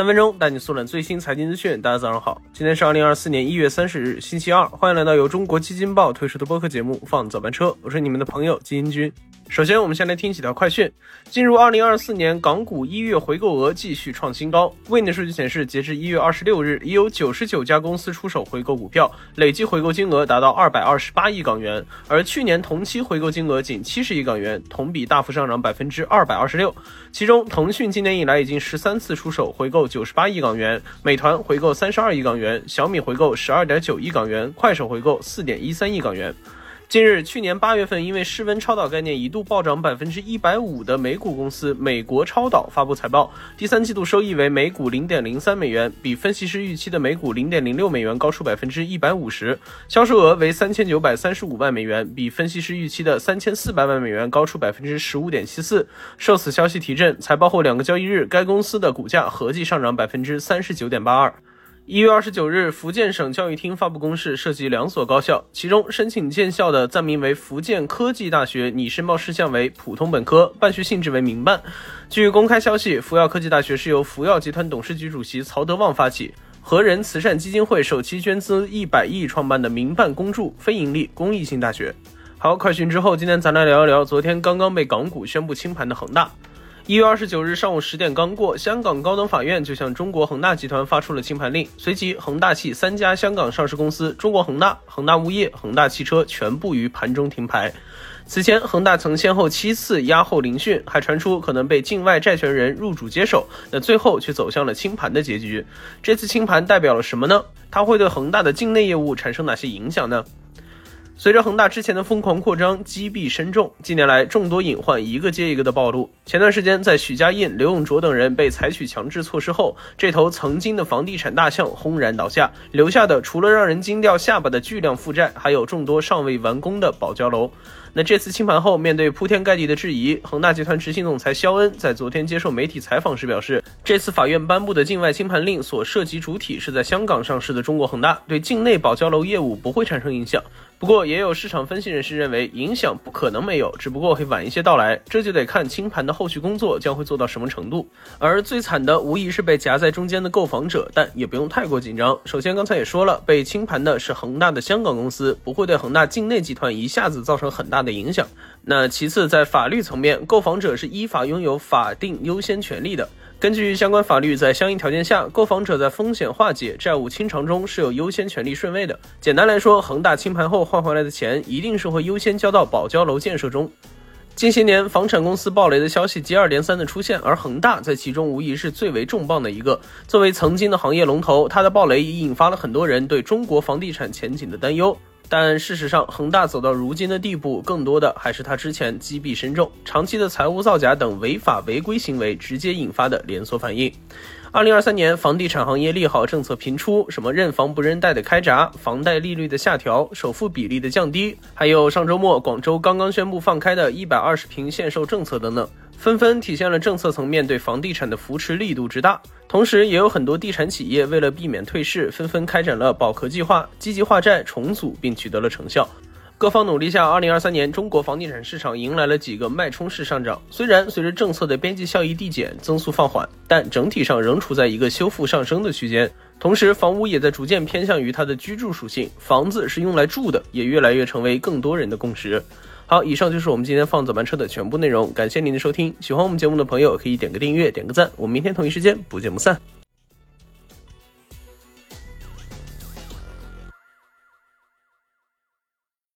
三分钟带你速览最新财经资讯。大家早上好，今天是二零二四年一月三十日，星期二。欢迎来到由中国基金报推出的播客节目《放早班车》，我是你们的朋友基金君。首先，我们先来听几条快讯。进入二零二四年，港股一月回购额继续创新高。为内数据显示，截至一月二十六日，已有九十九家公司出手回购股票，累计回购金额达到二百二十八亿港元，而去年同期回购金额仅七十亿港元，同比大幅上涨百分之二百二十六。其中，腾讯今年以来已经十三次出手回购九十八亿港元，美团回购三十二亿港元，小米回购十二点九亿港元，快手回购四点一三亿港元。近日，去年八月份因为室温超导概念一度暴涨百分之一百五的美股公司美国超导发布财报，第三季度收益为每股零点零三美元，比分析师预期的每股零点零六美元高出百分之一百五十，销售额为三千九百三十五万美元，比分析师预期的三千四百万美元高出百分之十五点七四。受此消息提振，财报后两个交易日，该公司的股价合计上涨百分之三十九点八二。一月二十九日，福建省教育厅发布公示，涉及两所高校，其中申请建校的暂名为福建科技大学，拟申报事项为普通本科，办学性质为民办。据公开消息，福耀科技大学是由福耀集团董事局主席曹德旺发起，和人慈善基金会首期捐资一百亿创办的民办公助非盈利公益性大学。好，快讯之后，今天咱来聊一聊昨天刚刚被港股宣布清盘的恒大。一月二十九日上午十点刚过，香港高等法院就向中国恒大集团发出了清盘令。随即，恒大系三家香港上市公司——中国恒大、恒大物业、恒大汽车，全部于盘中停牌。此前，恒大曾先后七次押后聆讯，还传出可能被境外债权人入主接手，那最后却走向了清盘的结局。这次清盘代表了什么呢？它会对恒大的境内业务产生哪些影响呢？随着恒大之前的疯狂扩张，积弊深重，近年来众多隐患一个接一个的暴露。前段时间，在许家印、刘永灼等人被采取强制措施后，这头曾经的房地产大象轰然倒下，留下的除了让人惊掉下巴的巨量负债，还有众多尚未完工的保交楼。那这次清盘后，面对铺天盖地的质疑，恒大集团执行总裁肖恩在昨天接受媒体采访时表示，这次法院颁布的境外清盘令所涉及主体是在香港上市的中国恒大，对境内保交楼业务不会产生影响。不过，也有市场分析人士认为，影响不可能没有，只不过会晚一些到来，这就得看清盘的后续工作将会做到什么程度。而最惨的无疑是被夹在中间的购房者，但也不用太过紧张。首先，刚才也说了，被清盘的是恒大的香港公司，不会对恒大境内集团一下子造成很大。的影响。那其次，在法律层面，购房者是依法拥有法定优先权利的。根据相关法律，在相应条件下，购房者在风险化解、债务清偿中是有优先权利顺位的。简单来说，恒大清盘后换回来的钱，一定是会优先交到保交楼建设中。近些年，房产公司暴雷的消息接二连三的出现，而恒大在其中无疑是最为重磅的一个。作为曾经的行业龙头，它的暴雷也引发了很多人对中国房地产前景的担忧。但事实上，恒大走到如今的地步，更多的还是他之前积弊深重、长期的财务造假等违法违规行为直接引发的连锁反应。二零二三年，房地产行业利好政策频出，什么认房不认贷的开闸、房贷利率的下调、首付比例的降低，还有上周末广州刚刚宣布放开的一百二十平限售政策等等。纷纷体现了政策层面对房地产的扶持力度之大，同时也有很多地产企业为了避免退市，纷纷开展了保壳计划，积极化债重组，并取得了成效。各方努力下，二零二三年中国房地产市场迎来了几个脉冲式上涨。虽然随着政策的边际效益递减，增速放缓，但整体上仍处在一个修复上升的区间。同时，房屋也在逐渐偏向于它的居住属性，房子是用来住的，也越来越成为更多人的共识。好，以上就是我们今天放早班车的全部内容，感谢您的收听。喜欢我们节目的朋友可以点个订阅，点个赞，我们明天同一时间不见不散。